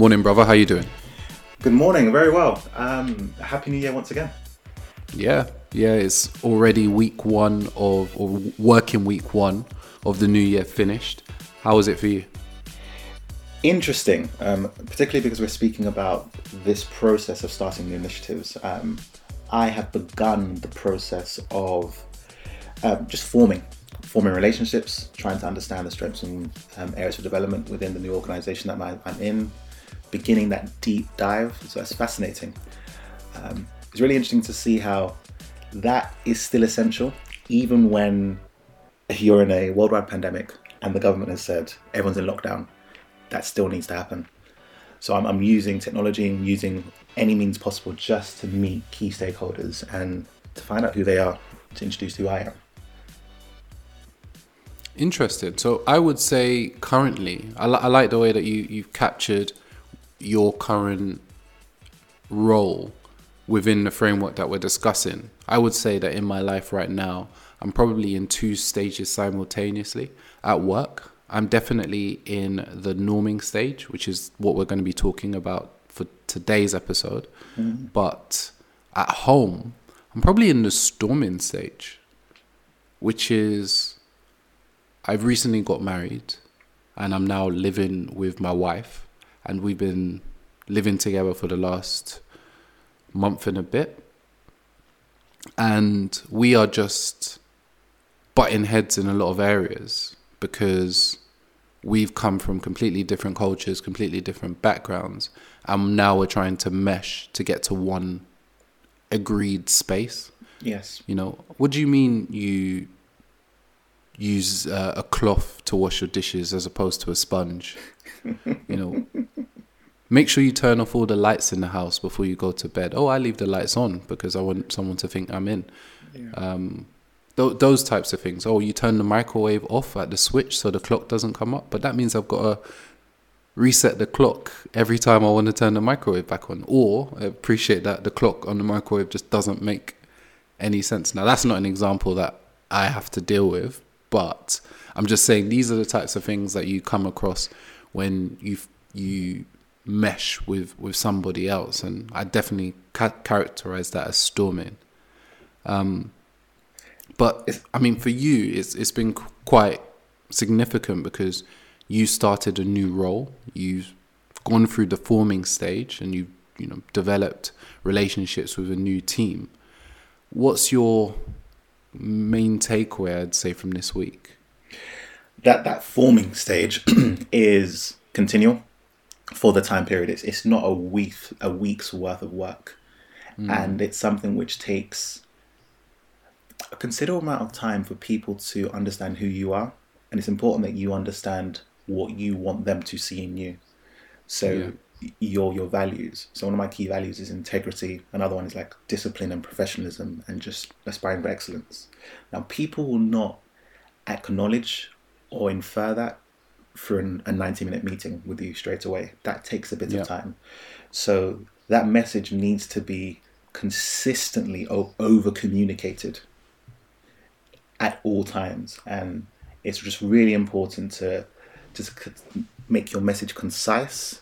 Morning, brother. How you doing? Good morning. Very well. Um, Happy New Year once again. Yeah, yeah. It's already week one of, or working week one of the new year finished. How was it for you? Interesting, um, particularly because we're speaking about this process of starting new initiatives. Um, I have begun the process of um, just forming, forming relationships, trying to understand the strengths and um, areas of development within the new organization that I'm in, beginning that deep dive. So that's fascinating. Um, it's really interesting to see how that is still essential, even when you're in a worldwide pandemic and the government has said everyone's in lockdown. That still needs to happen. So I'm, I'm using technology and using any means possible just to meet key stakeholders and to find out who they are, to introduce who I am. Interested. So I would say currently, I, li- I like the way that you you've captured your current role within the framework that we're discussing. I would say that in my life right now, I'm probably in two stages simultaneously. At work, I'm definitely in the norming stage, which is what we're going to be talking about for today's episode. Mm-hmm. But at home, I'm probably in the storming stage, which is I've recently got married and I'm now living with my wife and we've been living together for the last month and a bit and we are just butting heads in a lot of areas because we've come from completely different cultures, completely different backgrounds, and now we're trying to mesh to get to one agreed space. Yes. You know, what do you mean you use uh, a cloth to wash your dishes as opposed to a sponge? you know, make sure you turn off all the lights in the house before you go to bed. Oh, I leave the lights on because I want someone to think I'm in. Um, th- those types of things. Oh, you turn the microwave off at the switch so the clock doesn't come up, but that means I've got to reset the clock every time I want to turn the microwave back on. Or I appreciate that the clock on the microwave just doesn't make any sense. Now, that's not an example that I have to deal with, but I'm just saying these are the types of things that you come across when you you mesh with with somebody else, and I definitely ca- characterize that as storming. Um, but I mean, for you, it's it's been qu- quite significant because you started a new role. You've gone through the forming stage, and you you know developed relationships with a new team. What's your main takeaway? I'd say from this week. that that forming stage is continual for the time period. It's it's not a week a week's worth of work, hmm. and it's something which takes a considerable amount of time for people to understand who you are, and it's important that you understand what you want them to see in you. So Yeah. Your your values. So one of my key values is integrity. Another one is like discipline and professionalism, and just aspiring for excellence. Now people will not acknowledge or infer that for an, a 90 minute meeting with you straight away. That takes a bit Yeah. of time. So that message needs to be consistently o- over communicated at all times. And it's just really important to just make your message concise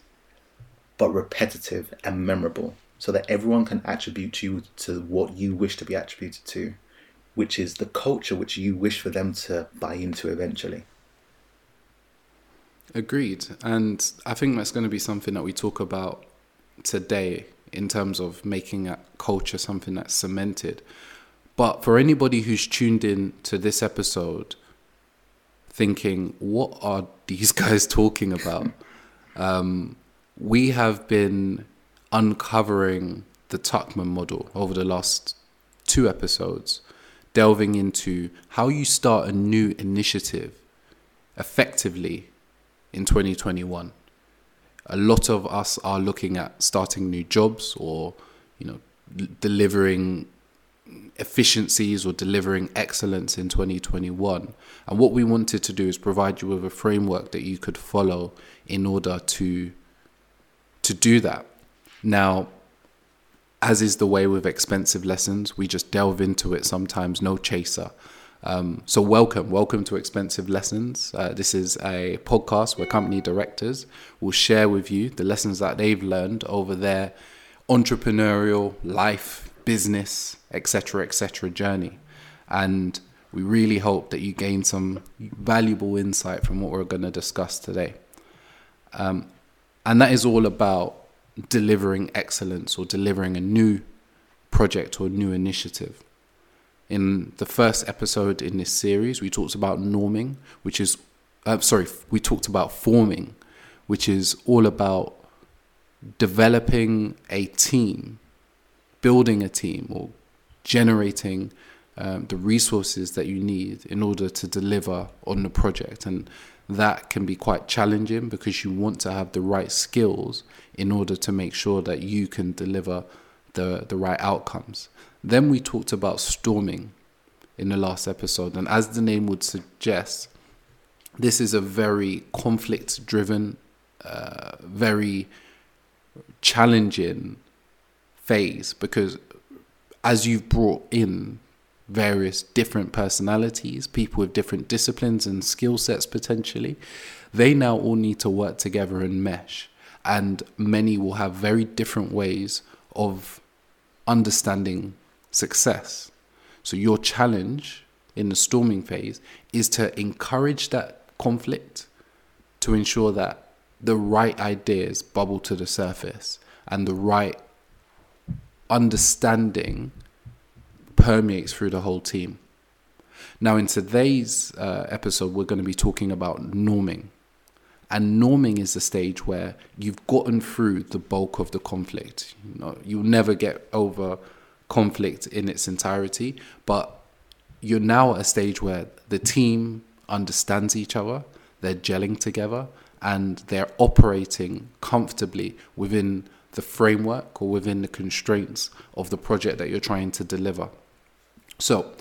but repetitive and memorable so that everyone can attribute you to what you wish to be attributed to, which is the culture which you wish for them to buy into eventually. Agreed. And I think that's going to be something that we talk about today in terms of making that culture something that's cemented. But for anybody who's tuned in to this episode thinking, what are these guys talking about? um, we have been uncovering the Tuckman model over the last two episodes, delving into how you start a new initiative effectively in 2021. A lot of us are looking at starting new jobs or, you know, delivering efficiencies or delivering excellence in 2021. And what we wanted to do is provide you with a framework that you could follow in order to to do that. Now, as is the way with expensive lessons, we just delve into it sometimes, no chaser. Um, so, welcome, welcome to Expensive Lessons. Uh, this is a podcast where company directors will share with you the lessons that they've learned over their entrepreneurial life, business, etc., etc. journey. And we really hope that you gain some valuable insight from what we're going to discuss today. Um, and that is all about delivering excellence or delivering a new project or new initiative. In the first episode in this series, we talked about norming, which is, uh, sorry, we talked about forming, which is all about developing a team, building a team, or generating um, the resources that you need in order to deliver on the project. And that can be quite challenging because you want to have the right skills in order to make sure that you can deliver the, the right outcomes. Then we talked about storming in the last episode, and as the name would suggest, this is a very conflict driven, uh, very challenging phase because as you've brought in various different personalities, people with different disciplines and skill sets potentially, they now all need to work together and mesh. And many will have very different ways of understanding success. So, your challenge in the storming phase is to encourage that conflict to ensure that the right ideas bubble to the surface and the right understanding permeates through the whole team. Now, in today's uh, episode, we're going to be talking about norming. And norming is the stage where you've gotten through the bulk of the conflict. You know, you'll never get over conflict in its entirety, but you're now at a stage where the team understands each other, they're gelling together, and they're operating comfortably within the framework or within the constraints of the project that you're trying to deliver. So,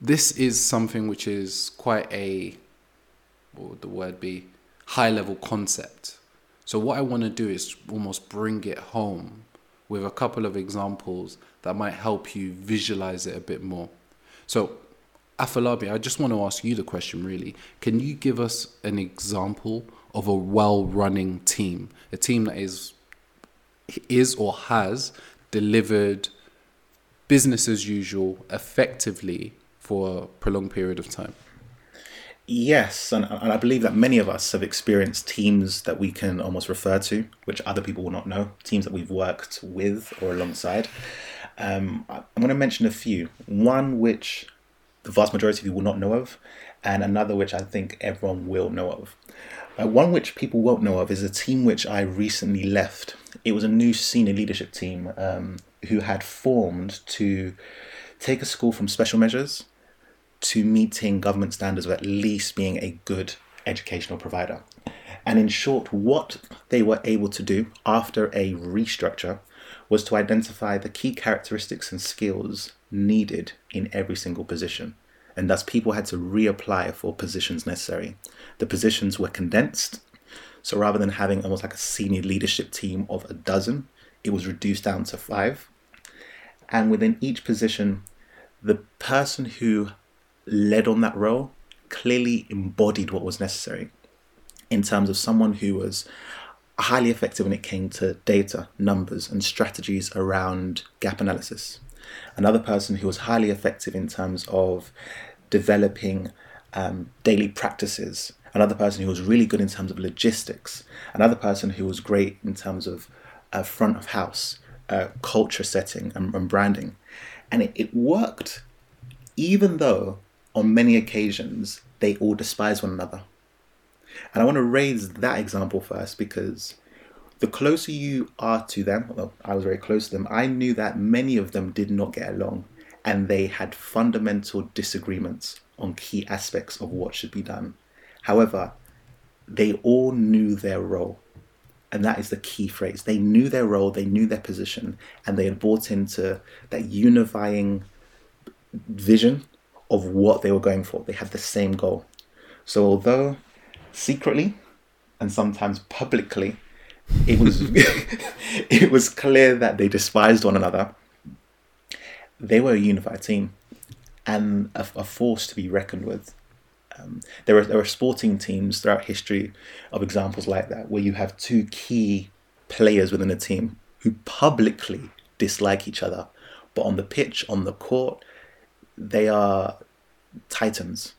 this is something which is quite a, what would the word be, high level concept. So, what I want to do is almost bring it home with a couple of examples that might help you visualize it a bit more. So, Afolabi, I just want to ask you the question really. Can you give us an example of a well running team? A team that is is or has delivered business as usual effectively for a prolonged period of time? Yes, and, and I believe that many of us have experienced teams that we can almost refer to, which other people will not know, teams that we've worked with or alongside. Um, I'm going to mention a few. One which the vast majority of you will not know of, and another which I think everyone will know of. Uh, one which people won't know of is a team which I recently left. It was a new senior leadership team um, who had formed to take a school from special measures to meeting government standards of at least being a good educational provider. And in short, what they were able to do after a restructure was to identify the key characteristics and skills needed in every single position. And thus, people had to reapply for positions necessary. The positions were condensed. So rather than having almost like a senior leadership team of a dozen, it was reduced down to five. And within each position, the person who led on that role clearly embodied what was necessary in terms of someone who was highly effective when it came to data, numbers, and strategies around gap analysis. Another person who was highly effective in terms of developing um, daily practices. Another person who was really good in terms of logistics. Another person who was great in terms of uh, front of house, uh, culture setting, and, and branding. And it, it worked, even though on many occasions they all despise one another. And I want to raise that example first because the closer you are to them, well, I was very close to them, I knew that many of them did not get along and they had fundamental disagreements on key aspects of what should be done. However, they all knew their role. And that is the key phrase. They knew their role, they knew their position, and they had bought into that unifying vision of what they were going for. They had the same goal. So, although secretly and sometimes publicly, it was it was clear that they despised one another. They were a unified team, and a, a force to be reckoned with. Um, there are there are sporting teams throughout history of examples like that where you have two key players within a team who publicly dislike each other, but on the pitch, on the court, they are titans.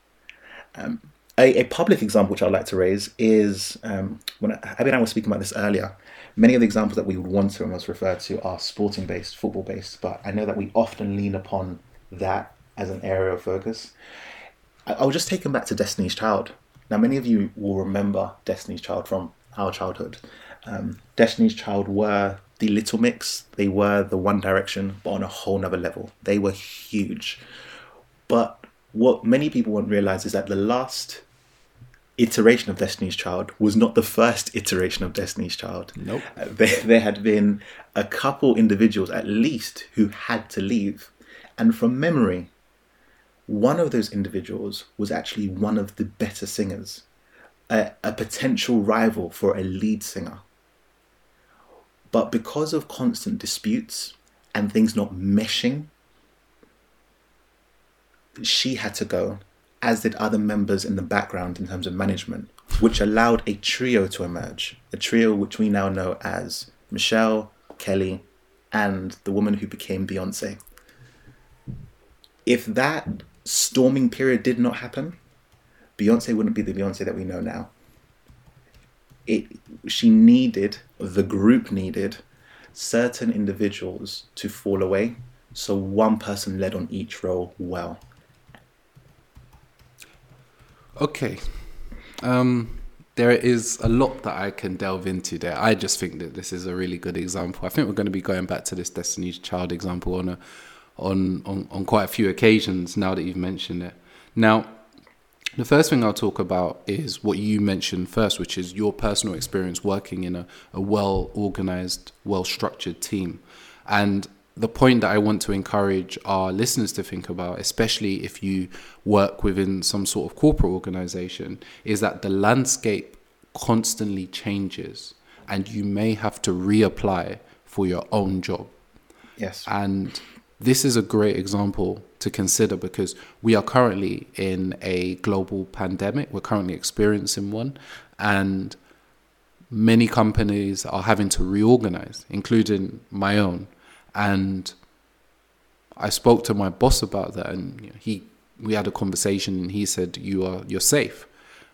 Um, a, a, public example which I'd like to raise is um, when Abby and I were speaking about this earlier. Many of the examples that we would want to and was referred to are sporting based, football based, but I know that we often lean upon that as an area of focus. I, I was just taken back to Destiny's Child. Now, many of you will remember Destiny's Child from our childhood. Um, Destiny's Child were the Little Mix, they were the One Direction, but on a whole nother level. They were huge. But what many people won't realize is that the last iteration of Destiny's Child was not the first iteration of Destiny's Child. Nope. Uh, there, there had been a couple individuals at least who had to leave. And from memory, one of those individuals was actually one of the better singers, a, a potential rival for a lead singer. But because of constant disputes and things not meshing, she had to go, as did other members in the background in terms of management, which allowed a trio to emerge. A trio which we now know as Michelle, Kelly, and the woman who became Beyonce. If that storming period did not happen, Beyonce wouldn't be the Beyonce that we know now. It, she needed, the group needed, certain individuals to fall away so one person led on each role well. Okay. Um, there is a lot that I can delve into there. I just think that this is a really good example. I think we're going to be going back to this Destiny's Child example on a on, on, on quite a few occasions now that you've mentioned it. Now, the first thing I'll talk about is what you mentioned first, which is your personal experience working in a, a well organized, well structured team. And the point that I want to encourage our listeners to think about, especially if you work within some sort of corporate organization, is that the landscape constantly changes and you may have to reapply for your own job. Yes. And this is a great example to consider because we are currently in a global pandemic. We're currently experiencing one, and many companies are having to reorganize, including my own. And I spoke to my boss about that, and he we had a conversation, and he said, "You are you're safe,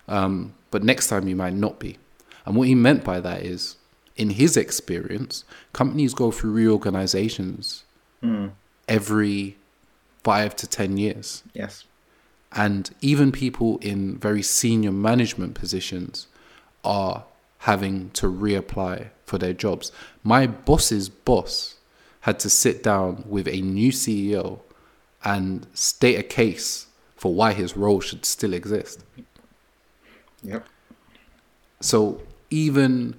um, but next time you might not be." And what he meant by that is, in his experience, companies go through reorganizations. Mm every five to ten years. Yes. And even people in very senior management positions are having to reapply for their jobs. My boss's boss had to sit down with a new CEO and state a case for why his role should still exist. Yep. So even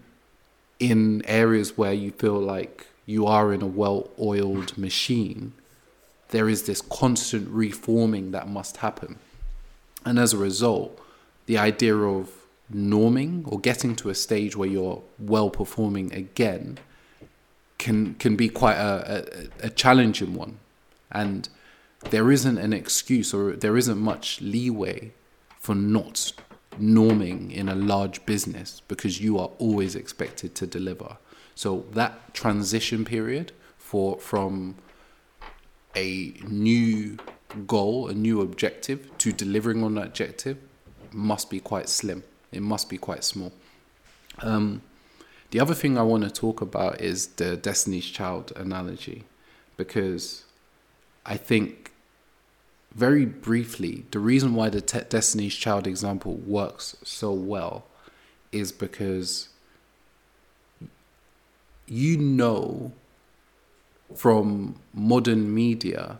in areas where you feel like you are in a well oiled machine, there is this constant reforming that must happen. And as a result, the idea of norming or getting to a stage where you're well performing again can can be quite a, a, a challenging one. And there isn't an excuse or there isn't much leeway for not norming in a large business because you are always expected to deliver. So that transition period for from a new goal, a new objective to delivering on that objective must be quite slim. It must be quite small. Um, the other thing I want to talk about is the Destiny's Child analogy, because I think very briefly, the reason why the Destiny's Child example works so well is because you know from modern media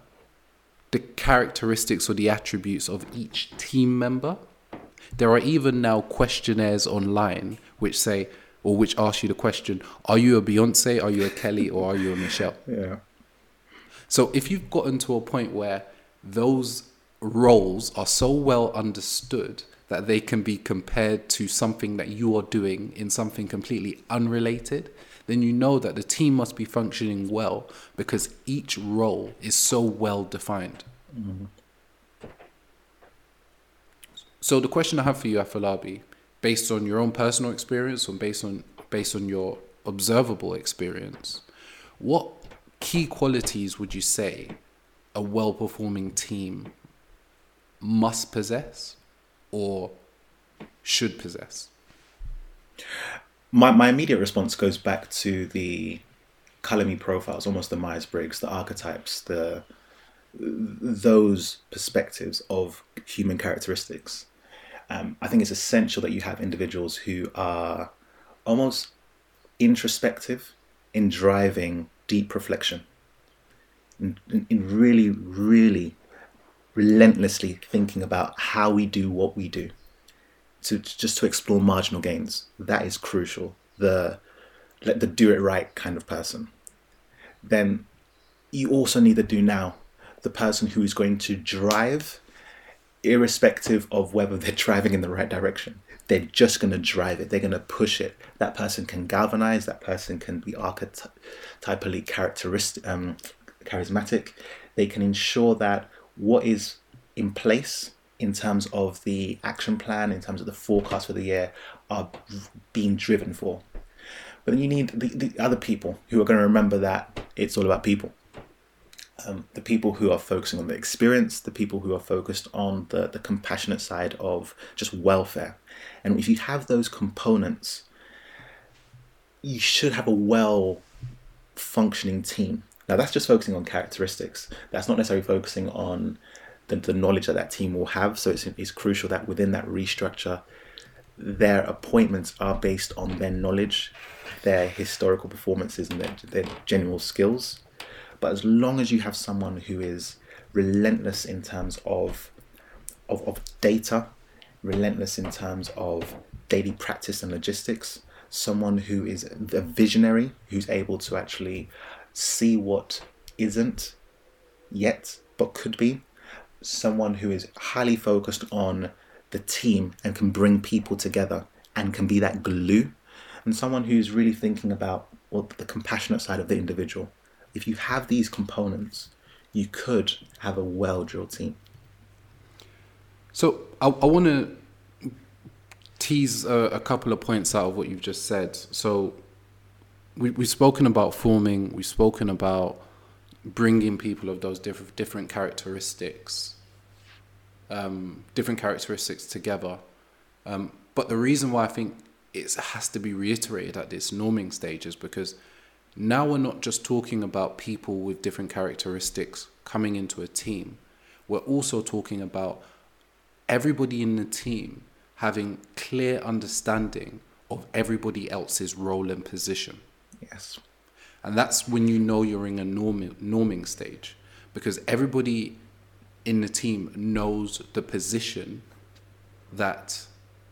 the characteristics or the attributes of each team member. There are even now questionnaires online which say, or which ask you the question, are you a Beyonce, are you a Kelly, or are you a Michelle? Yeah. So if you've gotten to a point where those roles are so well understood that they can be compared to something that you are doing in something completely unrelated, then you know that the team must be functioning well because each role is so well defined. Mm-hmm. So the question I have for you, Afolabi, based on your own personal experience or based on based on your observable experience, what key qualities would you say a well performing team must possess or should possess? My, my immediate response goes back to the Callamy profiles, almost the Myers Briggs, the archetypes, the those perspectives of human characteristics. Um, I think it's essential that you have individuals who are almost introspective in driving deep reflection, in, in, in really, really relentlessly thinking about how we do what we do, to, just to explore marginal gains. That is crucial. The let the do it right kind of person. Then you also need to do now the person who is going to drive, irrespective of whether they're driving in the right direction. They're just going to drive it. They're going to push it. That person can galvanize. That person can be archetypally characteristic, um, charismatic. They can ensure that what is in place in terms of the action plan, in terms of the forecast for the year, are being driven for. But then you need the, the other people who are going to remember that it's all about people. Um, the people who are focusing on the experience, the people who are focused on the, the compassionate side of just welfare. And if you have those components, you should have a well functioning team. Now, that's just focusing on characteristics. That's not necessarily focusing on the, the knowledge that that team will have. So it's, it's crucial that within that restructure, their appointments are based on their knowledge, their historical performances, and their, their general skills. But as long as you have someone who is relentless in terms of, of, of data, relentless in terms of daily practice and logistics, someone who is a visionary, who's able to actually see what isn't yet but could be, someone who is highly focused on the team and can bring people together and can be that glue, and someone who's really thinking about well, the compassionate side of the individual if you have these components, you could have a well drilled team. So I, I want to tease a, a, couple of points out of what you've just said. So we, we've spoken about forming, we've spoken about bringing people of those different different characteristics, um, different characteristics together. Um, but the reason why I think it has to be reiterated at this norming stage is because now we're not just talking about people with different characteristics coming into a team. We're also talking about everybody in the team having clear understanding of everybody else's role and position. Yes. And that's when you know you're in a norming, norming stage because everybody in the team knows the position that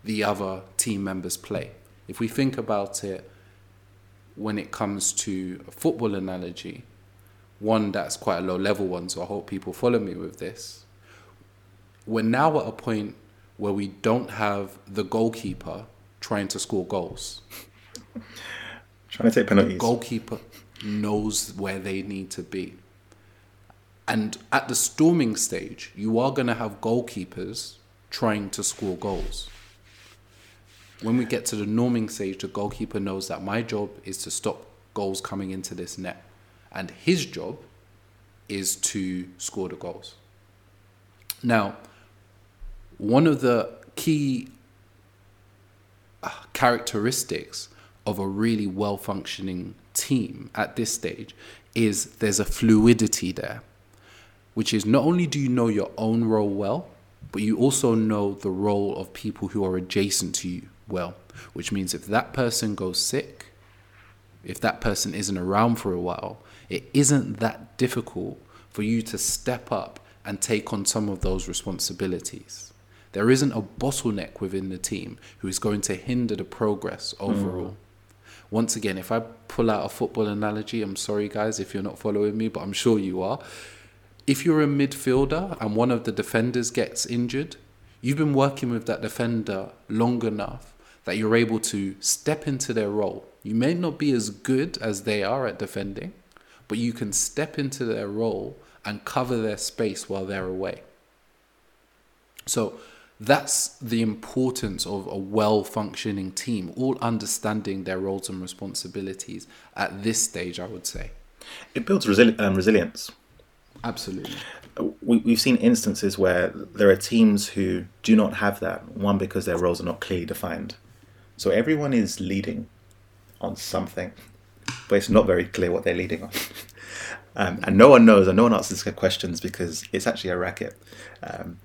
the other team members play. If we think about it when it comes to a football analogy, one that's quite a low level one, so I hope people follow me with this. We're now at a point where we don't have the goalkeeper trying to score goals. trying to take penalties. The goalkeeper knows where they need to be. And at the storming stage, you are going to have goalkeepers trying to score goals. When we get to the norming stage, the goalkeeper knows that my job is to stop goals coming into this net, and his job is to score the goals. Now, one of the key uh, characteristics of a really well functioning team at this stage is there's a fluidity there, which is not only do you know your own role well, but you also know the role of people who are adjacent to you well, which means if that person goes sick, if that person isn't around for a while, it isn't that difficult for you to step up and take on some of those responsibilities. There isn't a bottleneck within the team who is going to hinder the progress overall. Mm. Once again, if I pull out a football analogy, I'm sorry guys if you're not following me, but I'm sure you are. If you're a midfielder and one of the defenders gets injured, you've been working with that defender long enough that you're able to step into their role. You may not be as good as they are at defending, but you can step into their role and cover their space while they're away. So that's the importance of a well functioning team, all understanding their roles and responsibilities at this stage, I would say. It builds resili- um, resilience. Absolutely. We, we've seen instances where there are teams who do not have that. One, because their roles are not clearly defined. So everyone is leading on something, but it's not very clear what they're leading on. um, and no one knows, and no one answers questions because it's actually a racket. Um,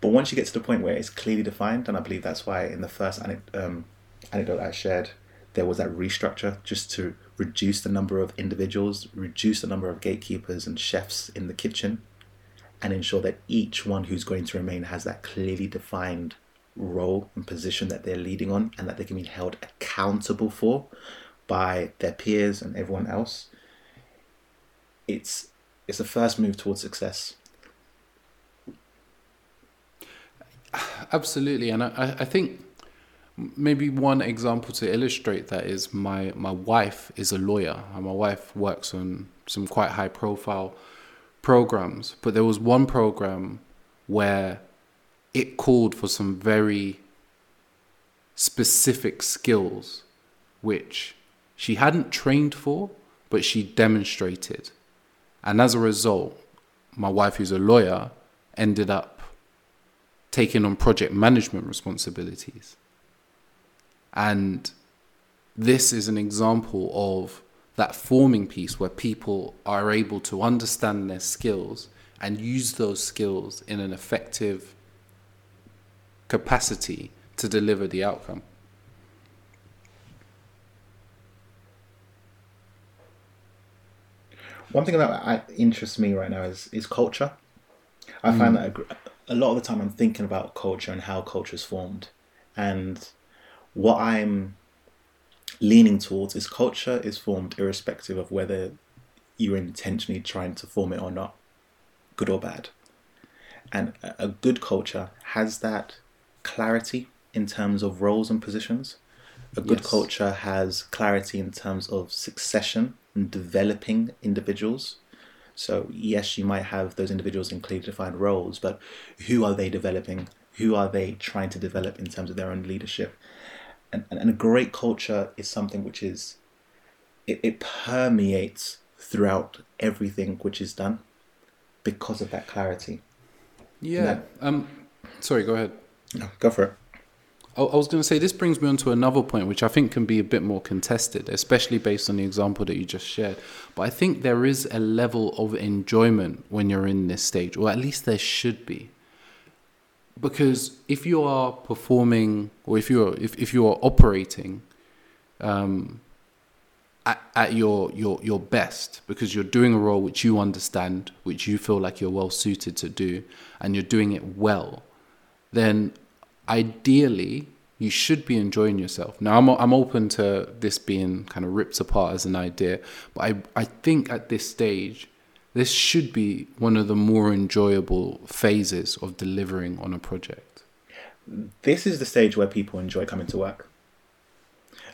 but once you get to the point where it's clearly defined, and I believe that's why in the first um, anecdote I shared, there was that restructure just to reduce the number of individuals, reduce the number of gatekeepers and chefs in the kitchen, and ensure that each one who's going to remain has that clearly defined role and position that they're leading on and that they can be held accountable for by their peers and everyone else. It's it's the first move towards success. Absolutely, and I, I think maybe one example to illustrate that is my my wife is a lawyer, and my wife works on some quite high profile programs. But there was one program where it called for some very specific skills, which she hadn't trained for, but she demonstrated, and as a result, my wife, who's a lawyer, ended up taking on project management responsibilities. And this is an example of that forming piece where people are able to understand their skills and use those skills in an effective capacity to deliver the outcome. One thing that interests me right now is is culture. I mm. find that a lot of the time I'm thinking about culture and how culture is formed. And what I'm leaning towards is culture is formed irrespective of whether you're intentionally trying to form it or not, good or bad. And a good culture has that clarity in terms of roles and positions. A good yes. culture has clarity in terms of succession and developing individuals. So, yes, you might have those individuals in clearly defined roles, but who are they developing? Who are they trying to develop in terms of their own leadership? And, and, a great culture is something which is, it, it permeates throughout everything which is done because of that clarity. Yeah. That, um, sorry, go ahead. No, go for it. I was going to say this brings me on to another point, which I think can be a bit more contested, especially based on the example that you just shared. But I think there is a level of enjoyment when you're in this stage, or at least there should be. Because if you are performing, or if you're if, if you are operating, um, at, at your your your best, because you're doing a role which you understand, which you feel like you're well suited to do, and you're doing it well, then ideally you should be enjoying yourself. Now I'm I'm open to this being kind of ripped apart as an idea, but I I think at this stage this should be one of the more enjoyable phases of delivering on a project. This is the stage where people enjoy coming to work.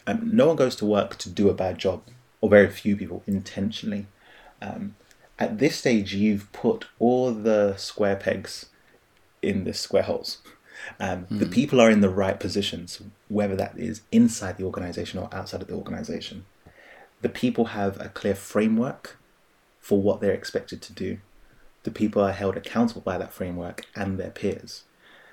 Um, no one goes to work to do a bad job, or very few people intentionally. Um, at this stage, you've put all the square pegs in the square holes. Um, mm. The hmm. people are in the right positions, whether that is inside the organization or outside of the organization. The people have a clear framework for what they're expected to do. The people are held accountable by that framework and their peers.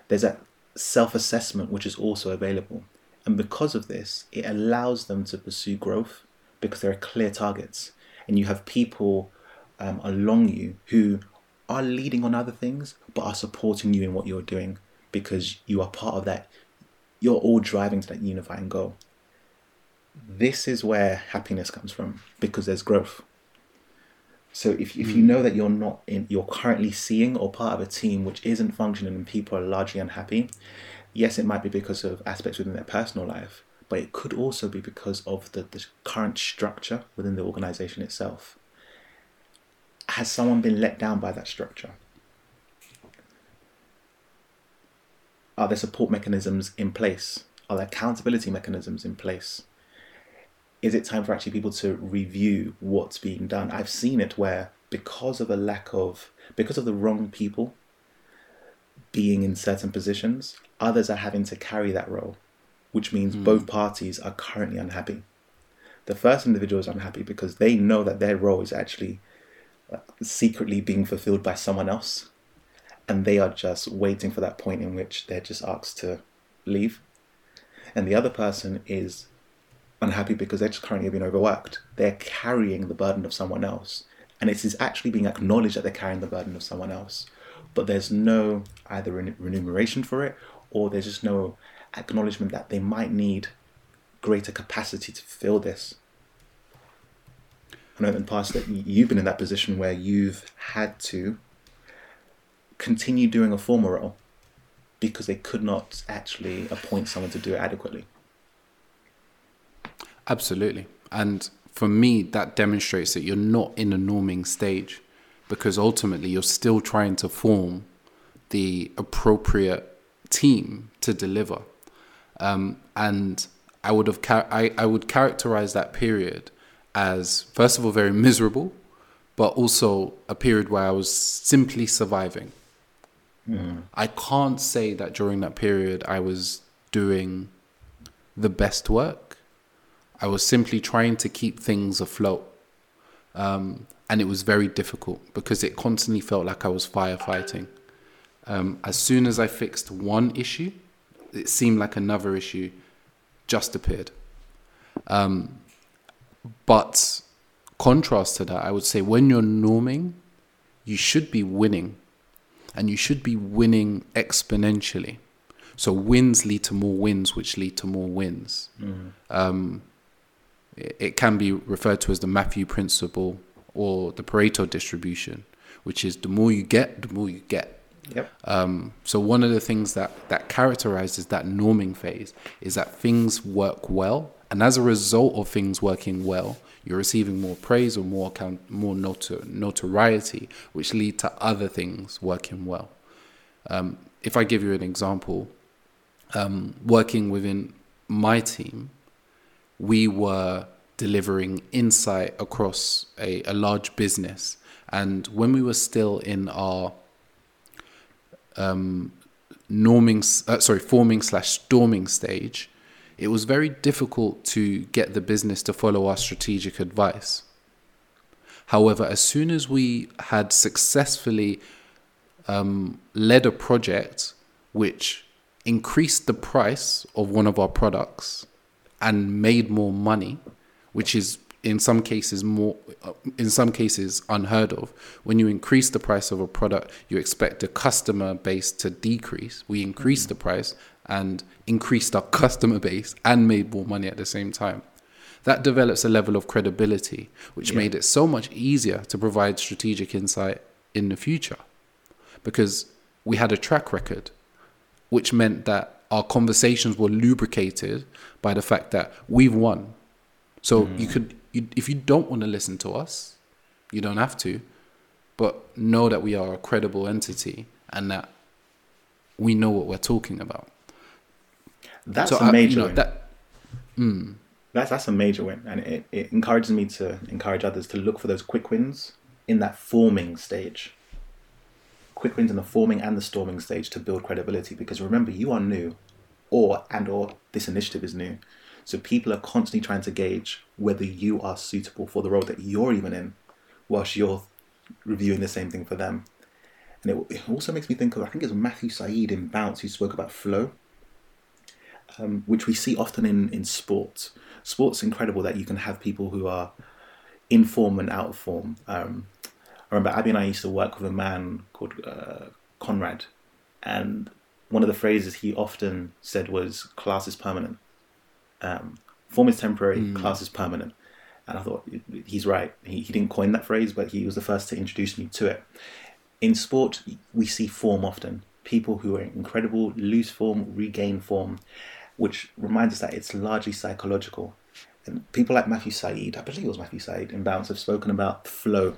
There's that self assessment which is also available. And because of this, it allows them to pursue growth because there are clear targets. And you have people um, along you who are leading on other things but are supporting you in what you're doing because you are part of that. You're all driving to that unifying goal. This is where happiness comes from because there's growth. So if, if you hmm. know that you're not in, you're currently seeing or part of a team which isn't functioning and people are largely unhappy, yes, it might be because of aspects within their personal life, but it could also be because of the, the current structure within the organization itself. Has someone been let down by that structure? Are there support mechanisms in place? Are there accountability mechanisms in place? Is it time for actually people to review what's being done? I've seen it where because of a lack of because of the wrong people, being in certain positions, others are having to carry that role, which means both parties are currently unhappy. The first individual is unhappy because they know that their role is actually uh, secretly being fulfilled by someone else, and they are just waiting for that point in which they're just asked to leave. And the other person is unhappy because they're just currently being overworked. They're carrying the burden of someone else. And it is actually being acknowledged that they're carrying the burden of someone else. But there's no either remuneration for it or there's just no acknowledgement that they might need greater capacity to fulfill this. I know in the past that you've been in that position where you've had to continue doing a former role because they could not actually appoint someone to do it adequately. Absolutely. And for me, that demonstrates that you're not in a norming stage because ultimately you're still trying to form the appropriate team to deliver. Um, and I would have I, I would characterize that period as first of all very miserable, but also a period where I was simply surviving. I can't say that during that period I was doing the best work. I was simply trying to keep things afloat. Um, and it was very difficult because it constantly felt like I was firefighting. Um, as soon as I fixed one issue, it seemed like another issue just appeared. Um, but contrast to that, I would say when you're norming, you should be winning and you should be winning exponentially. So wins lead to more wins, which lead to more wins. Um, it, can be referred to as the Matthew principle or the Pareto distribution, which is the more you get, the more you get. Yep. Um, so one of the things that that characterizes that norming phase is that things work well, and as a result of things working well, you're receiving more praise or more account, more notor- notoriety, which lead to other things working well. Um, if I give you an example, um, working within my team, we were delivering insight across a, a large business, and when we were still in our um, norming, uh, sorry, forming slash storming stage, it was very difficult to get the business to follow our strategic advice. However, as soon as we had successfully um, led a project which increased the price of one of our products and made more money, which is in some cases more uh, in some cases unheard of. When you increase the price of a product you expect the customer base to decrease. We increased the price and increased our customer base and made more money at the same time. That develops a level of credibility which Yeah. made it so much easier to provide strategic insight in the future. Because we had a track record which meant that our conversations were lubricated by the fact that we've won so mm-hmm. you could, you, if you don't want to listen to us, you don't have to, but know that we are a credible entity and that we know what we're talking about. That's so a uh, I- major you know, win. that mm. That's that's a major win, and it, it encourages me to encourage others to look for those quick wins in that forming stage. Quick wins in the forming and the storming stage to build credibility. Because remember, you are new, or and or this initiative is new, so people are constantly trying to gauge whether you are suitable for the role that you're even in, whilst you're reviewing the same thing for them. And it, it also makes me think of I think it was Matthew Syed in Bounce who spoke about flow um, which we see often in, in sports. Sports incredible that you can have people who are in form and out of form. Um, I remember Abby and I used to work with a man called uh, Conrad, and one of the phrases he often said was "class is permanent." Um, form is temporary, class is permanent. And I thought he's right. He, he didn't coin that phrase, but he was the first to introduce me to it. In sport, we see form often. People who are incredible, lose form, regain form, which reminds us that it's largely psychological. And people like Matthew Syed, I believe it was Matthew Syed in Bounce, have spoken about flow.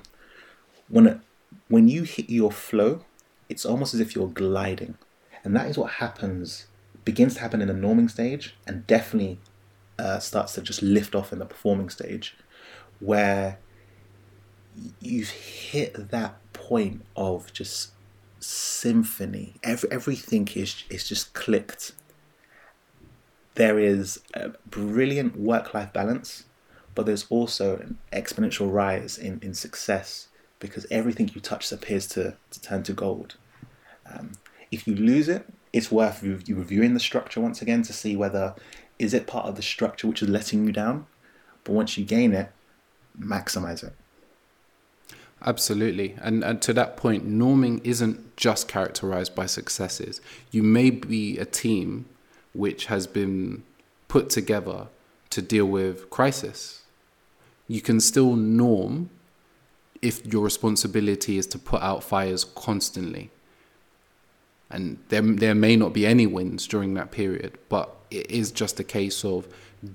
When, it, when you hit your flow, it's almost as if you're gliding. And that is what happens, begins to happen in the norming stage, and definitely uh, starts to just lift off in the performing stage, where you've hit that point of just symphony. Every, everything is is just clicked. There is a brilliant work life balance, but there's also an exponential rise in, in success because everything you touch appears to, to turn to gold. Um, if you lose it, it's worth you reviewing the structure once again to see whether is it part of the structure which is letting you down. But once you gain it, maximize it. Absolutely. And, and to that point, norming isn't just characterized by successes. You may be a team which has been put together to deal with crisis. You can still norm if your responsibility is to put out fires constantly. And there, there may not be any wins during that period, but it is just a case of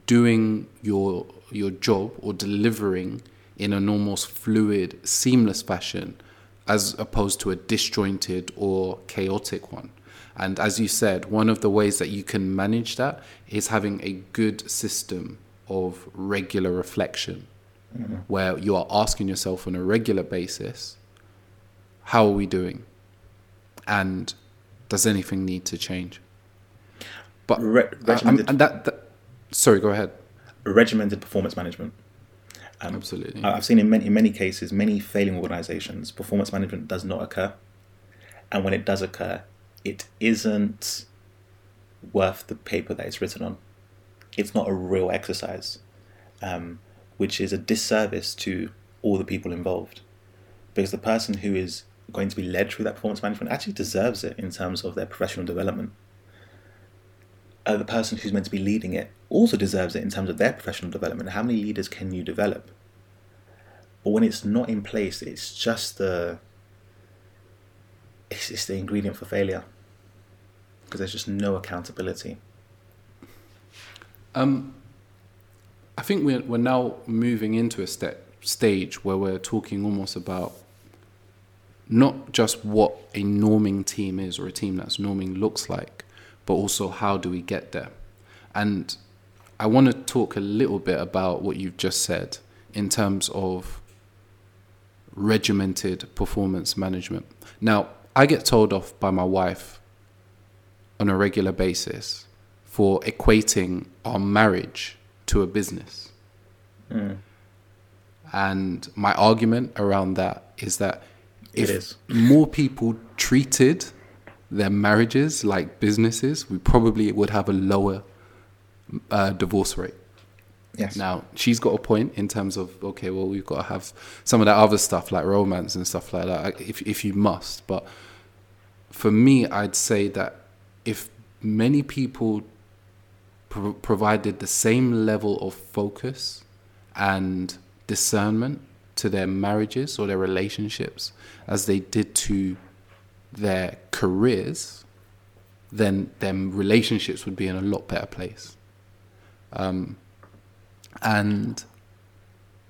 doing your your job or delivering in an almost fluid, seamless fashion, as opposed to a disjointed or chaotic one. And as you said, one of the ways that you can manage that is having a good system of regular reflection, mm-hmm. where you are asking yourself on a regular basis, how are we doing? And does anything need to change? But Re- regimented, and that, that, sorry, go ahead. Regimented performance management. Um, Absolutely. I've seen in many, in many cases, many failing organizations, performance management does not occur. And when it does occur, it isn't worth the paper that it's written on. It's not a real exercise, um, which is a disservice to all the people involved. Because the person who is going to be led through that performance management actually deserves it in terms of their professional development. Uh, the person who's meant to be leading it also deserves it in terms of their professional development. How many leaders can you develop? But when it's not in place, it's just the it's, it's the ingredient for failure because there's just no accountability. Um, I think we're we're now moving into a step stage where we're talking almost about not just what a norming team is or a team that's norming looks like, but also how do we get there. And I want to talk a little bit about what you've just said in terms of regimented performance management. Now, I get told off by my wife on a regular basis for equating our marriage to a business. Mm. And my argument around that is that if more people treated their marriages like businesses, we probably would have a lower uh, divorce rate. Yes. Now she's got a point in terms of okay, well we've got to have some of that other stuff like romance and stuff like that if if you must. But for me, I'd say that if many people pro- provided the same level of focus and discernment to their marriages or their relationships as they did to their careers, then their relationships would be in a lot better place. Um, and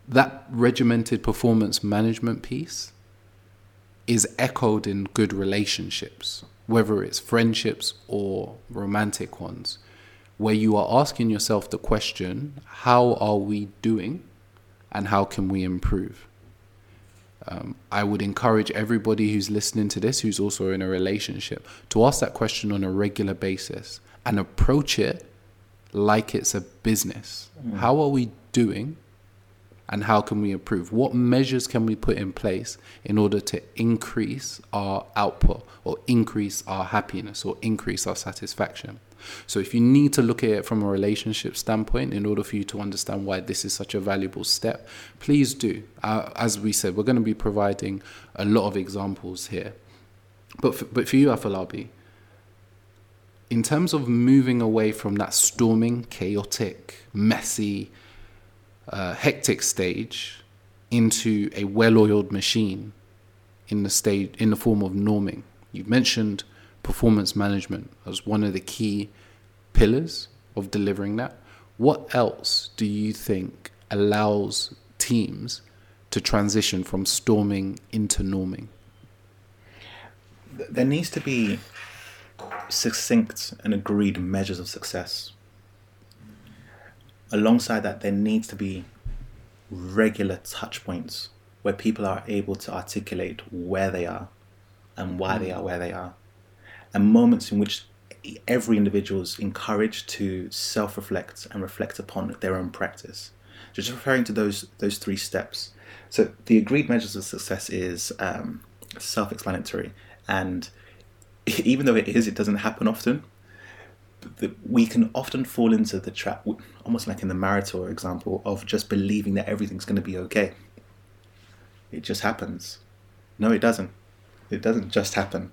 that regimented performance management piece is echoed in good relationships, whether it's friendships or romantic ones, where you are asking yourself the question how are we doing and how can we improve? Um, I would encourage everybody who's listening to this, who's also in a relationship, to ask that question on a regular basis and approach it like it's a business. Mm. How are we doing and how can we improve? What measures can we put in place in order to increase our output or increase our happiness or increase our satisfaction? So, if you need to look at it from a relationship standpoint in order for you to understand why this is such a valuable step, please do. Uh, as we said, we're going to be providing a lot of examples here. But for, but for you, Afolabi, in terms of moving away from that storming, chaotic, messy, uh, hectic stage into a well-oiled machine in the stage in the form of norming. You mentioned performance management as one of the key pillars of delivering that. What else do you think allows teams to transition from storming into norming? There needs to be succinct and agreed measures of success. Alongside that, there needs to be regular touch points where people are able to articulate where they are, and why they are where they are, and moments in which every individual is encouraged to self-reflect and reflect upon their own practice. Just referring to those those three steps. So the agreed measures of success is um, self-explanatory, and even though it is, it doesn't happen often. We can often fall into the trap, almost like in the marital example, of just believing that everything's going to be okay. It just happens. No, it doesn't. It doesn't just happen.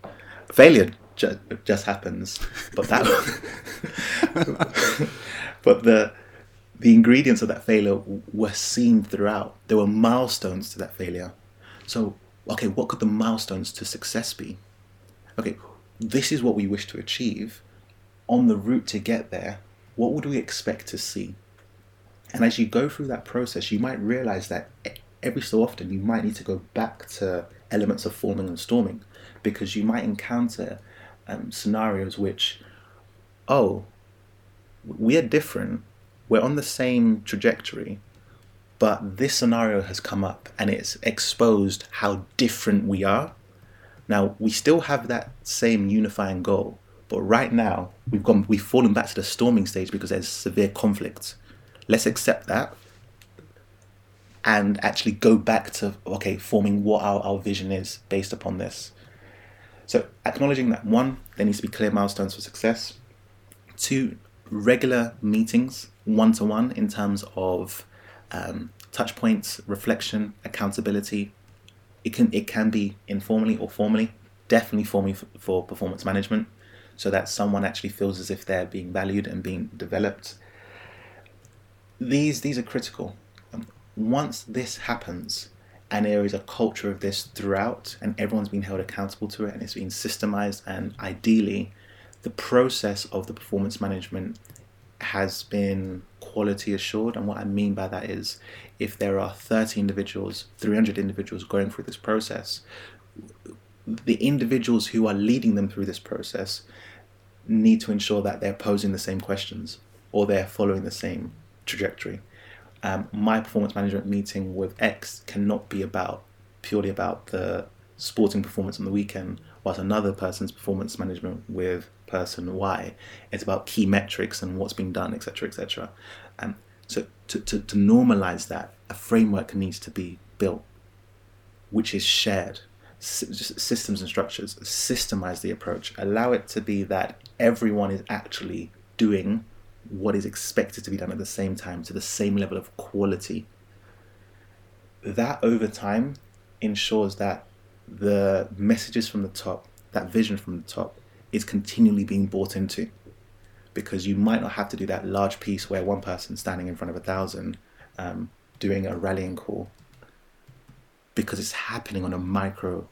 Failure ju- just happens, but that, but the the ingredients of that failure were seen throughout. There were milestones to that failure. So, okay, what could the milestones to success be? Okay, this is what we wish to achieve. On the route to get there, what would we expect to see? And as you go through that process, you might realize that every so often you might need to go back to elements of forming and storming because you might encounter um, scenarios which, oh, we are different, we're on the same trajectory, but this scenario has come up and it's exposed how different we are. Now, we still have that same unifying goal, but right now we've gone we've fallen back to the storming stage because there's severe conflict. Let's accept that and actually go back to okay forming what our, our vision is based upon this. So acknowledging that one there needs to be clear milestones for success. Two regular meetings one to one in terms of um, touch points reflection accountability. It can it can be informally or formally definitely formally for, for performance management so that someone actually feels as if they're being valued and being developed. These these are critical. Um, once this happens and there is a culture of this throughout and everyone's been held accountable to it and it's been systemized and ideally the process of the performance management has been quality assured. And what i mean by that is if there are 30 individuals 300 individuals going through this process the individuals who are leading them through this process need to ensure that they're posing the same questions or they're following the same trajectory um, my performance management meeting with X cannot be about purely about the sporting performance on the weekend, whilst another person's performance management with person Y is about key metrics and what's being done, etc., etc. And so to, to, to normalize that, a framework needs to be built, which is shared. systems and structures systemize the approach, allow it to be that everyone is actually doing what is expected to be done at the same time to the same level of quality. That over time ensures that the messages from the top, that vision from the top, is continually being bought into. Because you might not have to do that large piece where one person standing in front of a thousand um, doing a rallying call because it's happening on a micro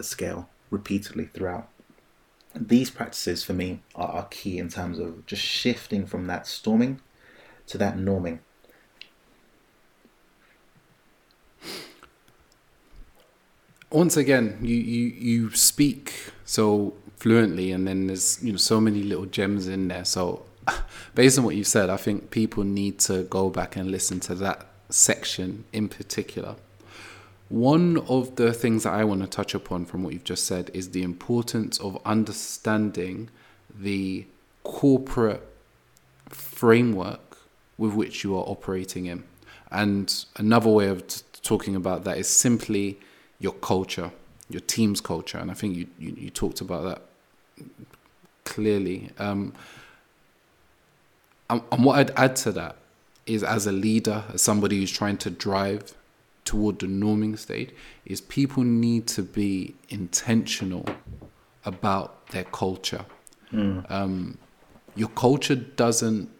scale repeatedly throughout these practices for me are, are key in terms of just shifting from that storming to that norming. Once again, you, you, you speak so fluently, and then there's you know so many little gems in there. So, based on what you said, I think people need to go back and listen to that section in particular one of the things that I want to touch upon from what you've just said is the importance of understanding the corporate framework with which you are operating in. And another way of t- talking about that is simply your culture, your team's culture. And I think you, you, you talked about that clearly. Um, and, and what I'd add to that is as a leader, as somebody who's trying to drive toward the norming state is people need to be intentional about their culture. Mm. Um, your culture doesn't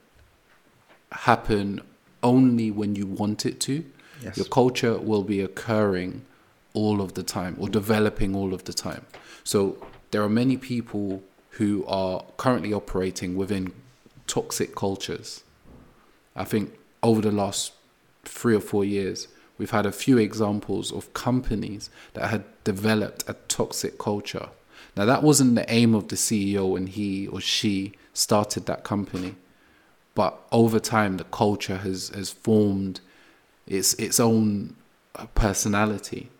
happen only when you want it to. Yes. Your culture will be occurring all of the time or developing all of the time. So there are many people who are currently operating within toxic cultures. I think over the last three or four years, We've had a few examples of companies that had developed a toxic culture. Now, that wasn't the aim of the CEO when he or she started that company, but over time, the culture has, has formed its, its own uh, personality.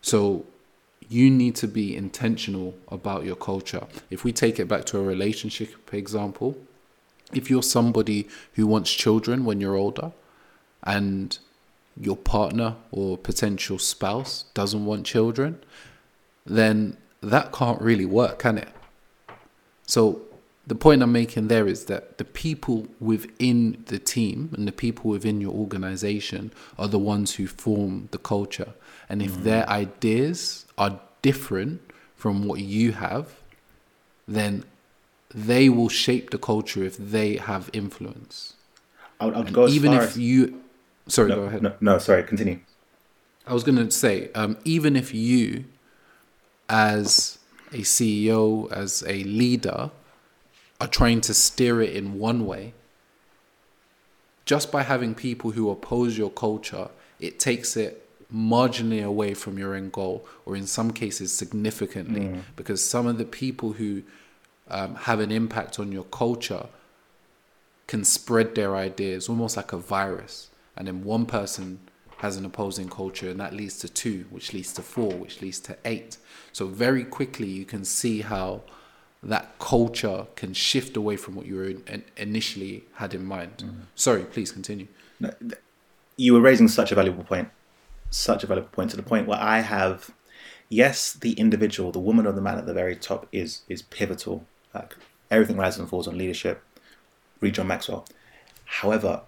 So, you need to be intentional about your culture. If we take it back to a relationship example, if you're somebody who wants children when you're older and your partner or potential spouse doesn't want children, then that can't really work, can it? So the point I'm making there is that the people within the team and the people within your organization are the ones who form the culture. And if mm. their ideas are different from what you have, then they will shape the culture if they have influence. I would, I would go even if as... you, sorry, no, go ahead. No, no, sorry, continue. I was going to say, um, even if you, as a CEO, as a leader, are trying to steer it in one way, just by having people who oppose your culture, it takes it marginally away from your end goal, or in some cases, significantly, mm. because some of the people who um, have an impact on your culture can spread their ideas almost like a virus. And then one person has an opposing culture, and that leads to two, which leads to four, which leads to eight. So, very quickly, you can see how that culture can shift away from what you were in, initially had in mind. Mm. Sorry, please continue. No, you were raising such a valuable point, such a valuable point to the point where I have, yes, the individual, the woman or the man at the very top is is pivotal. Like everything rises and falls on leadership. Read John Maxwell. However,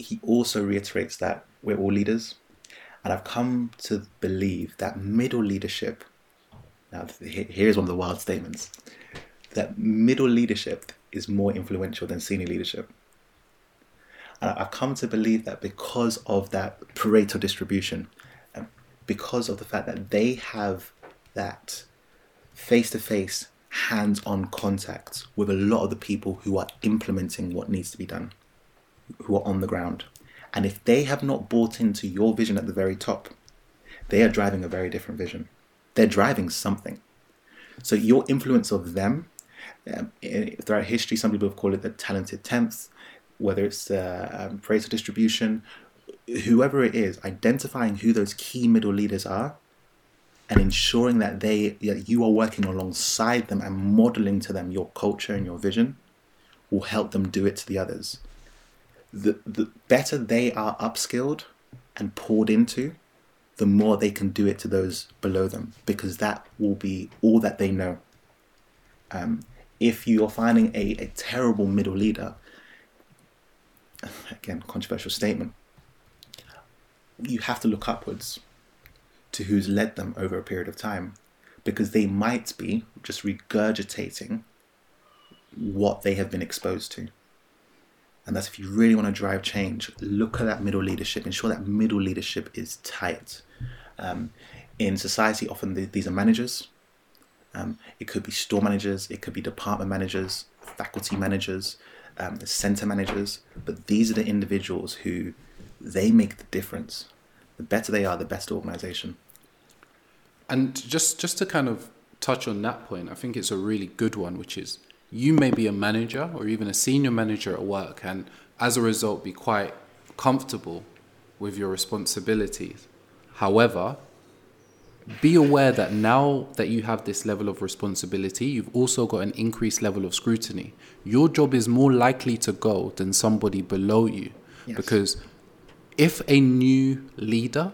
he also reiterates that we're all leaders, and I've come to believe that middle leadership. Now, here's one of the wild statements that middle leadership is more influential than senior leadership. And I've come to believe that because of that Pareto distribution, because of the fact that they have that face to face, hands on contact with a lot of the people who are implementing what needs to be done, who are on the ground. And if they have not bought into your vision at the very top, they are driving a very different vision. They're driving something. So your influence of them um, throughout history, some people have called it the talented tenth, whether it's the um, distribution, whoever it is, identifying who those key middle leaders are and ensuring that they that you are working alongside them and modeling to them your culture and your vision will help them do it to the others. The, the better they are upskilled and poured into, the more they can do it to those below them because that will be all that they know. Um, if you're finding a, a terrible middle leader, again, controversial statement, you have to look upwards to who's led them over a period of time because they might be just regurgitating what they have been exposed to. And that's if you really want to drive change, look at that middle leadership, ensure that middle leadership is tight. Um, in society, often these are managers, um, it could be store managers, it could be department managers, faculty managers, um, center managers. But these are the individuals who they make the difference. The better they are, the best organization. And just just to kind of touch on that point, I think it's a really good one, which is you may be a manager or even a senior manager at work, and as a result, be quite comfortable with your responsibilities. However, be aware that now that you have this level of responsibility, you've also got an increased level of scrutiny. Your job is more likely to go than somebody below you. Yes. Because if a new leader,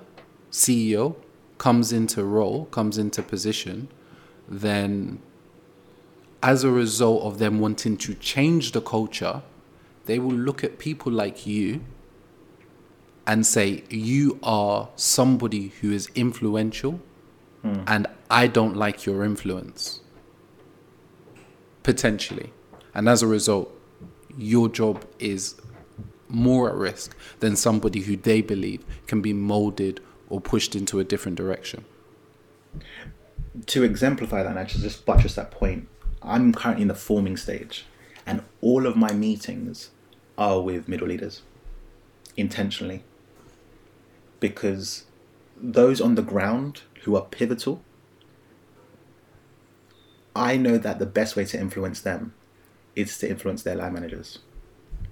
CEO, comes into role, comes into position, then as a result of them wanting to change the culture, they will look at people like you and say, You are somebody who is influential mm. and I don't like your influence. Potentially. And as a result, your job is more at risk than somebody who they believe can be molded or pushed into a different direction. To exemplify that, and actually just buttress that point, I'm currently in the forming stage, and all of my meetings are with middle leaders intentionally because those on the ground who are pivotal, I know that the best way to influence them is to influence their line managers,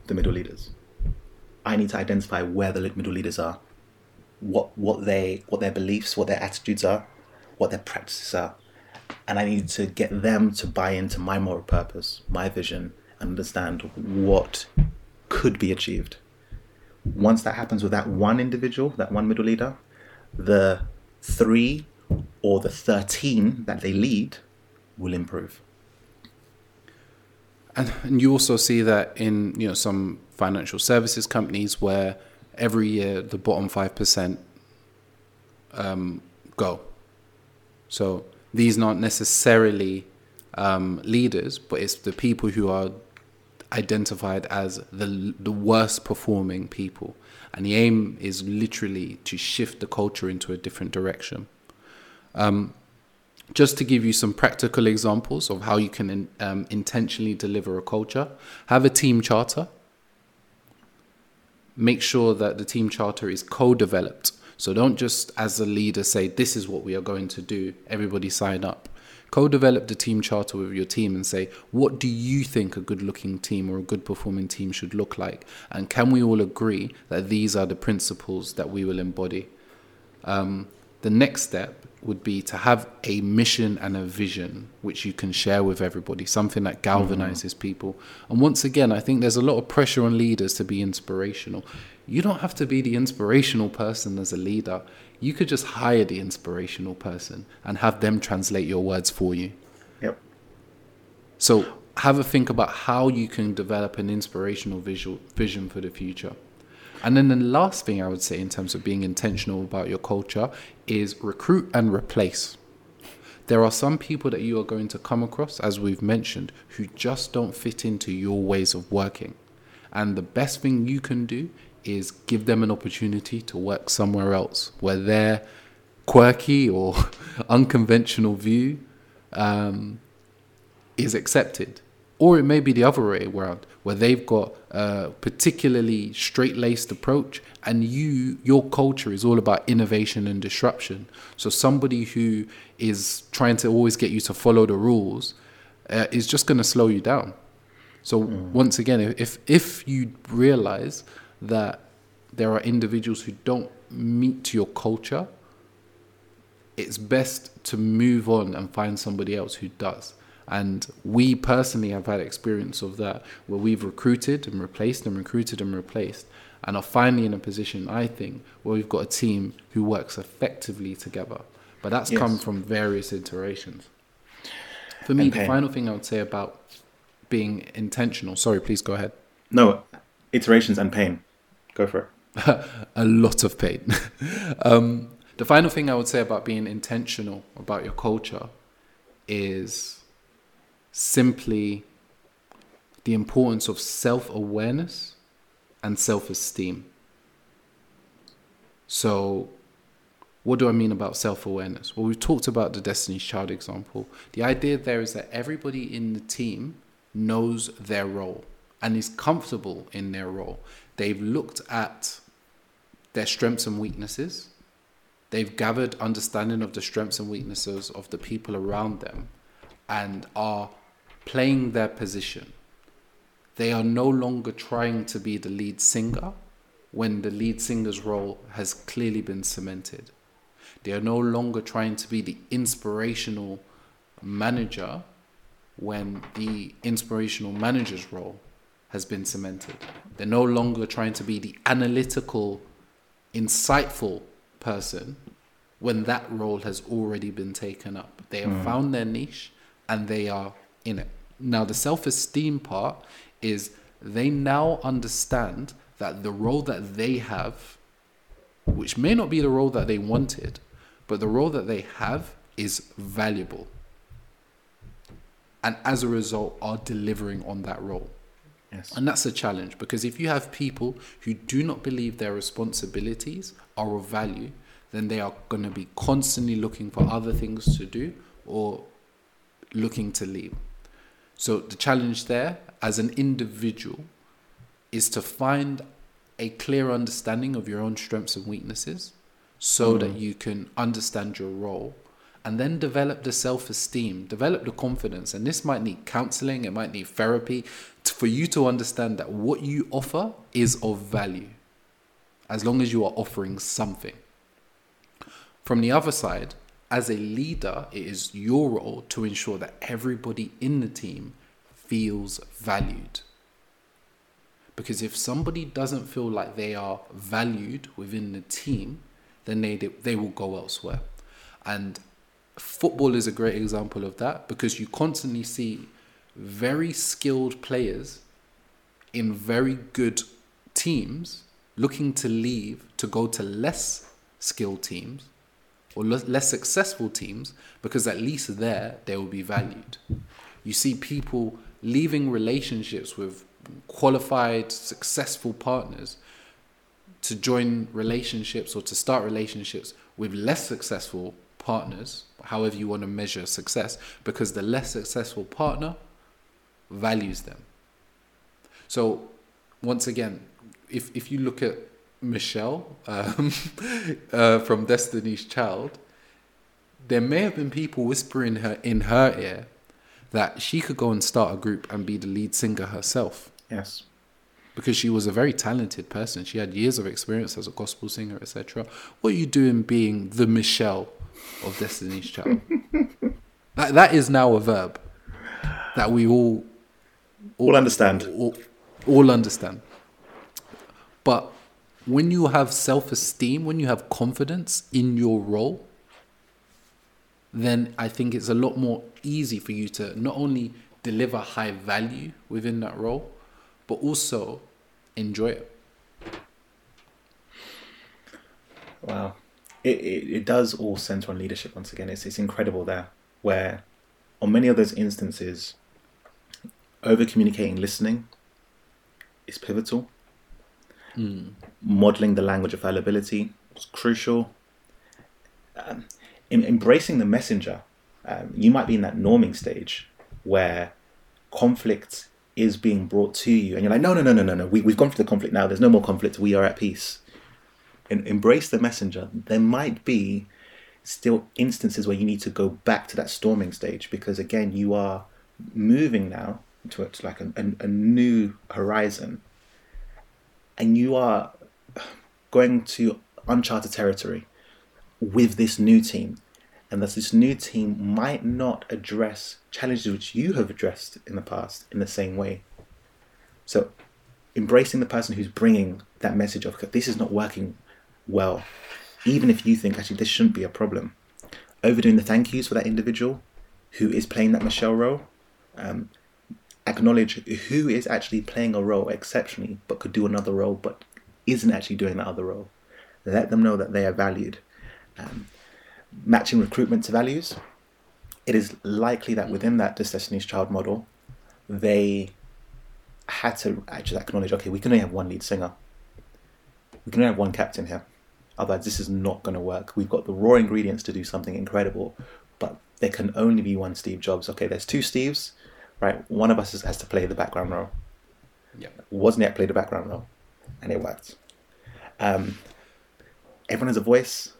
the middle leaders. I need to identify where the middle leaders are, what what they what their beliefs, what their attitudes are, what their practices are. And I need to get them to buy into my moral purpose, my vision, and understand what could be achieved. Once that happens with that one individual, that one middle leader, the three or the 13 that they lead will improve. And, and you also see that in you know some financial services companies where every year the bottom five percent um, go. So these aren't necessarily um, leaders, but it's the people who are identified as the the worst performing people, and the aim is literally to shift the culture into a different direction. Um, just to give you some practical examples of how you can um, intentionally deliver a culture, have a team charter. Make sure that the team charter is co developed. So don't just, as a leader, say, This is what we are going to do, everybody sign up. Co develop the team charter with your team and say, What do you think a good looking team or a good performing team should look like? And can we all agree that these are the principles that we will embody? Um, the next step would be to have a mission and a vision which you can share with everybody, something that galvanizes mm-hmm. people. And once again, I think there's a lot of pressure on leaders to be inspirational. You don't have to be the inspirational person as a leader. You could just hire the inspirational person and have them translate your words for you. Yep. So have a think about how you can develop an inspirational visual vision for the future. And then the last thing I would say in terms of being intentional about your culture is recruit and replace. There are some people that you are going to come across, as we've mentioned, who just don't fit into your ways of working. And the best thing you can do is give them an opportunity to work somewhere else where their quirky or unconventional view um, is accepted. Or it may be the other way around, where they've got a particularly straight laced approach, and you, your culture is all about innovation and disruption. So somebody who is trying to always get you to follow the rules uh, is just going to slow you down. So mm. once again, if if you realize that there are individuals who don't meet your culture, it's best to move on and find somebody else who does. And we personally have had experience of that where we've recruited and replaced and recruited and replaced and are finally in a position, I think, where we've got a team who works effectively together. But that's yes. come from various iterations. For me, the final thing I would say about being intentional, sorry, please go ahead. No, iterations and pain. Go for it. a lot of pain. um, the final thing I would say about being intentional about your culture is simply the importance of self awareness and self esteem. So, what do I mean about self awareness? Well, we've talked about the Destiny's Child example. The idea there is that everybody in the team knows their role and is comfortable in their role. They've looked at their strengths and weaknesses. They've gathered understanding of the strengths and weaknesses of the people around them and are playing their position. They are no longer trying to be the lead singer when the lead singer's role has clearly been cemented. They are no longer trying to be the inspirational manager when the inspirational manager's role has been cemented. They're no longer trying to be the analytical, insightful person when that role has already been taken up. They have mm. found their niche and they are in it. Now, the self esteem part is they now understand that the role that they have, which may not be the role that they wanted, but the role that they have is valuable. And as a result, are delivering on that role. Yes. And that's a challenge because if you have people who do not believe their responsibilities are of value, then they are going to be constantly looking for other things to do or looking to leave. So the challenge there as an individual is to find a clear understanding of your own strengths and weaknesses so mm. that you can understand your role and then develop the self-esteem develop the confidence and this might need counseling it might need therapy for you to understand that what you offer is of value as long as you are offering something from the other side as a leader, it is your role to ensure that everybody in the team feels valued. Because if somebody doesn't feel like they are valued within the team, then they they will go elsewhere. And football is a great example of that because you constantly see very skilled players in very good teams looking to leave to go to less skilled teams or less successful teams because at least there they will be valued. You see people leaving relationships with qualified, successful partners to join relationships or to start relationships with less successful partners, however you want to measure success, because the less successful partner values them. So, once again, if, if you look at Michelle um, uh, from Destiny's Child, there may have been people whispering her in her ear that she could go and start a group and be the lead singer herself. Yes. Because she was a very talented person. She had years of experience as a gospel singer, etc. What are you doing being the Michelle of Destiny's Child? that, that is now a verb that we all all, all understand. All, all understand. But when you have self esteem, when you have confidence in your role, then I think it's a lot more easy for you to not only deliver high value within that role, but also enjoy it. Wow. It, it, it does all center on leadership once again. It's, it's incredible there, where on many of those instances, over communicating listening is pivotal. Mm. Modeling the language of fallibility is crucial. Um, in, embracing the messenger, um, you might be in that norming stage where conflict is being brought to you, and you're like, no, no, no, no, no, no. We, we've gone through the conflict now. There's no more conflict. We are at peace. And embrace the messenger. There might be still instances where you need to go back to that storming stage because again, you are moving now to, to like a, a, a new horizon and you are going to uncharted territory with this new team and that this new team might not address challenges which you have addressed in the past in the same way. So embracing the person who's bringing that message of this is not working well even if you think actually this shouldn't be a problem. Overdoing the thank yous for that individual who is playing that michelle role um, acknowledge who is actually playing a role exceptionally but could do another role but isn't actually doing that other role. Let them know that they are valued. Um, matching recruitment to values. It is likely that within that Destiny's Child model, they had to actually acknowledge okay, we can only have one lead singer. We can only have one captain here. Otherwise, this is not going to work. We've got the raw ingredients to do something incredible, but there can only be one Steve Jobs. Okay, there's two Steves right? One of us has to play the background role. Yeah. Wozniak played the background role, and it worked. Um, everyone has a voice.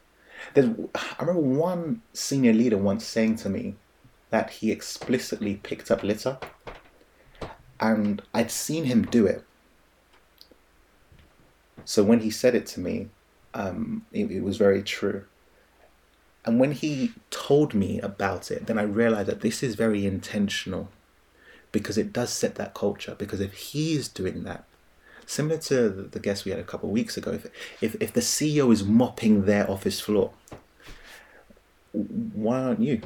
There's, I remember one senior leader once saying to me that he explicitly picked up litter, and I'd seen him do it. So when he said it to me, um, it, it was very true. And when he told me about it, then I realized that this is very intentional because it does set that culture. Because if he's doing that, similar to the guest we had a couple of weeks ago, if, if, if the CEO is mopping their office floor, why aren't you?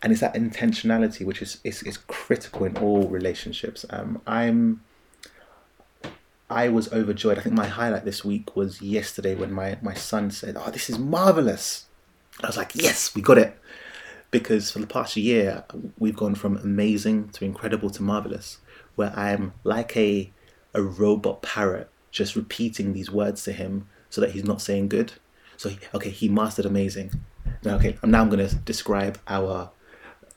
And it's that intentionality which is, is, is critical in all relationships. Um, I'm I was overjoyed. I think my highlight this week was yesterday when my, my son said, Oh, this is marvelous. I was like, Yes, we got it because for the past year we've gone from amazing to incredible to marvelous where i am like a a robot parrot just repeating these words to him so that he's not saying good. So okay he mastered amazing. Now okay now i'm to describe our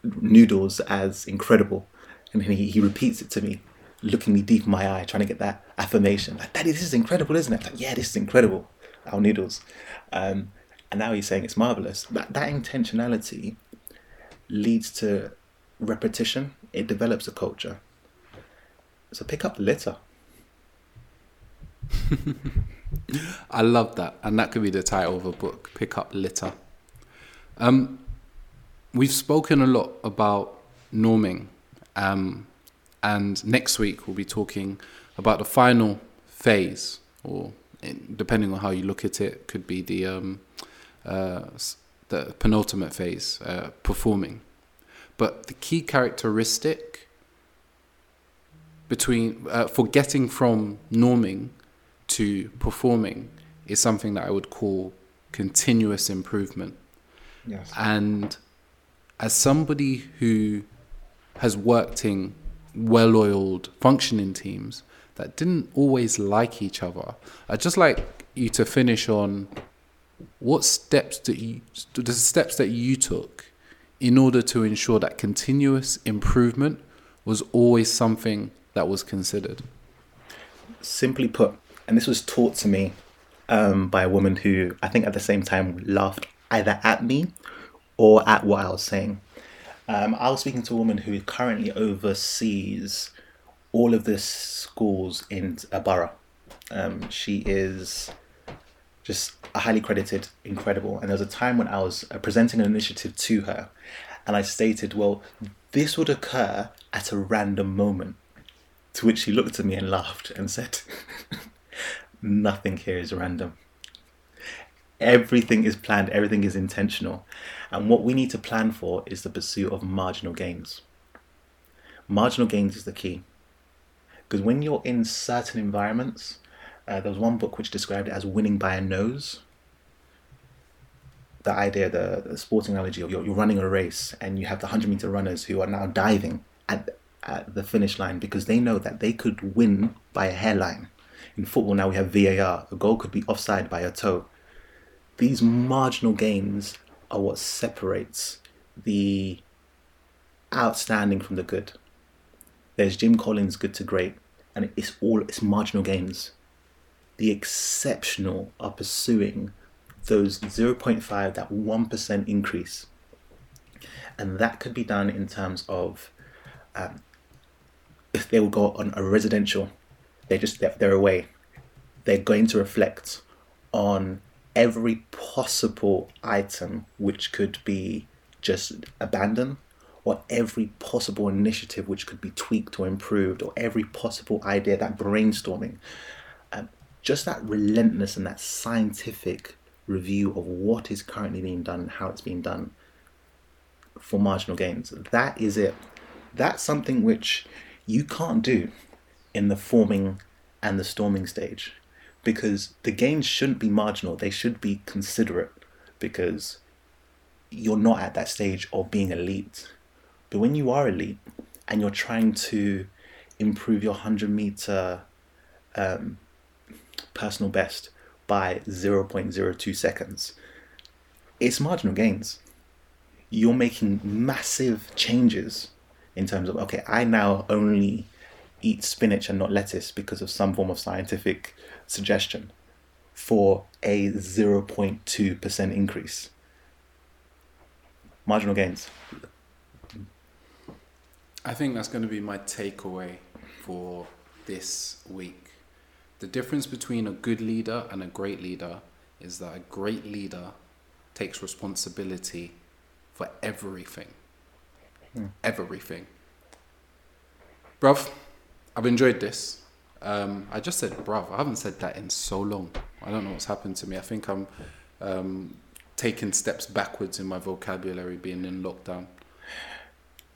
noodles as incredible. And he, he repeats it to me looking me deep in my eye trying to get that affirmation. Like daddy this is incredible isn't it? Like yeah this is incredible our noodles. Um, and now he's saying it's marvelous. That, that intentionality leads to repetition, it develops a culture. So pick up the litter. I love that. And that could be the title of a book Pick Up Litter. Um, we've spoken a lot about norming, um, and next week we'll be talking about the final phase, or depending on how you look at it, could be the um, uh, the penultimate phase, uh, performing. But the key characteristic between uh, for getting from norming to performing is something that I would call continuous improvement. Yes. And as somebody who has worked in well oiled functioning teams that didn't always like each other, I'd just like you to finish on what steps that you, the steps that you took in order to ensure that continuous improvement was always something that was considered. Simply put, and this was taught to me um, by a woman who I think at the same time laughed either at me or at what I was saying. Um, I was speaking to a woman who currently oversees all of the schools in a borough. Um, she is just a highly credited, incredible. And there was a time when I was uh, presenting an initiative to her, and I stated, "Well, this would occur at a random moment." To which she looked at me and laughed and said, "Nothing here is random. Everything is planned. Everything is intentional, and what we need to plan for is the pursuit of marginal gains. Marginal gains is the key." Because when you're in certain environments, uh, there was one book which described it as winning by a nose. The idea, the, the sporting analogy of you're, you're running a race and you have the 100 meter runners who are now diving at, at the finish line because they know that they could win by a hairline. In football, now we have VAR. A goal could be offside by a toe. These marginal gains are what separates the outstanding from the good. There's Jim Collins' good to great, and it's all it's marginal gains. The exceptional are pursuing those 0.5, that 1% increase. And that could be done in terms of um, if they will go on a residential, they just they're, they're away. They're going to reflect on every possible item which could be just abandoned or every possible initiative which could be tweaked or improved, or every possible idea, that brainstorming. Just that relentless and that scientific review of what is currently being done, and how it's being done for marginal gains. That is it. That's something which you can't do in the forming and the storming stage because the gains shouldn't be marginal, they should be considerate because you're not at that stage of being elite. But when you are elite and you're trying to improve your 100 meter um, personal best by 0.02 seconds, it's marginal gains. You're making massive changes in terms of, okay, I now only eat spinach and not lettuce because of some form of scientific suggestion for a 0.2% increase. Marginal gains. I think that's going to be my takeaway for this week. The difference between a good leader and a great leader is that a great leader takes responsibility for everything. Everything. Bruv, I've enjoyed this. Um, I just said bruv. I haven't said that in so long. I don't know what's happened to me. I think I'm um, taking steps backwards in my vocabulary being in lockdown.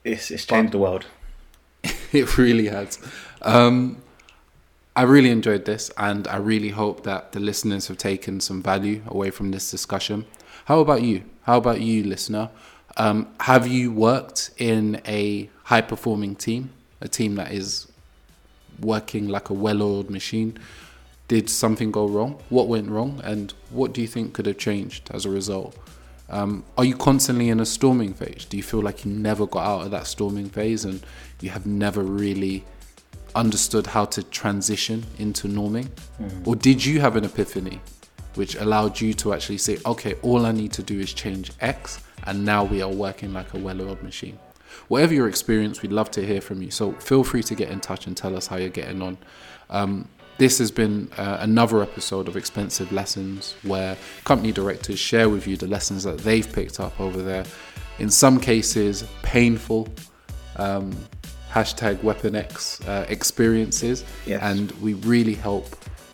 It's, it's changed the world. it really has. Um, I really enjoyed this, and I really hope that the listeners have taken some value away from this discussion. How about you? How about you, listener? Um, have you worked in a high performing team, a team that is working like a well oiled machine? Did something go wrong? What went wrong? And what do you think could have changed as a result? Um, are you constantly in a storming phase? Do you feel like you never got out of that storming phase and you have never really understood how to transition into norming? Or did you have an epiphany which allowed you to actually say, okay, all I need to do is change X and now we are working like a well oiled machine? Whatever your experience, we'd love to hear from you. So feel free to get in touch and tell us how you're getting on. Um, this has been uh, another episode of Expensive Lessons where company directors share with you the lessons that they've picked up over there. In some cases, painful. Um, hashtag WeaponX uh, experiences. Yes. And we really hope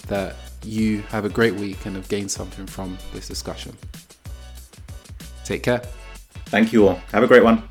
that you have a great week and have gained something from this discussion. Take care. Thank you all. Have a great one.